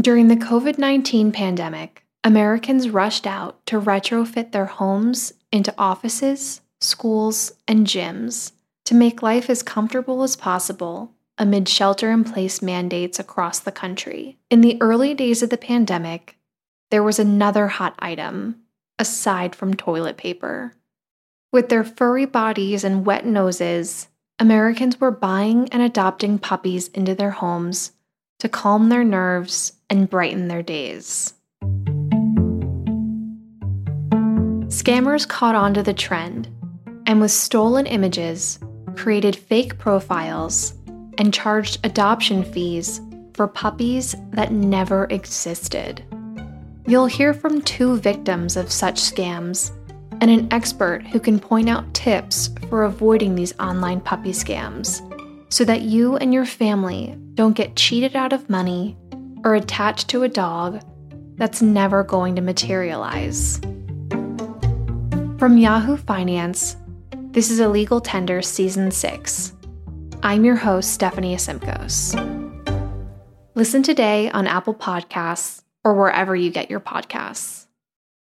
During the COVID 19 pandemic, Americans rushed out to retrofit their homes into offices, schools, and gyms to make life as comfortable as possible amid shelter in place mandates across the country. In the early days of the pandemic, there was another hot item aside from toilet paper. With their furry bodies and wet noses, Americans were buying and adopting puppies into their homes to calm their nerves and brighten their days. Scammers caught on to the trend and, with stolen images, created fake profiles and charged adoption fees for puppies that never existed. You'll hear from two victims of such scams and an expert who can point out tips for avoiding these online puppy scams so that you and your family don't get cheated out of money or attached to a dog that's never going to materialize. From Yahoo Finance, this is Illegal Tender Season 6. I'm your host, Stephanie Asymkos. Listen today on Apple Podcasts or wherever you get your podcasts.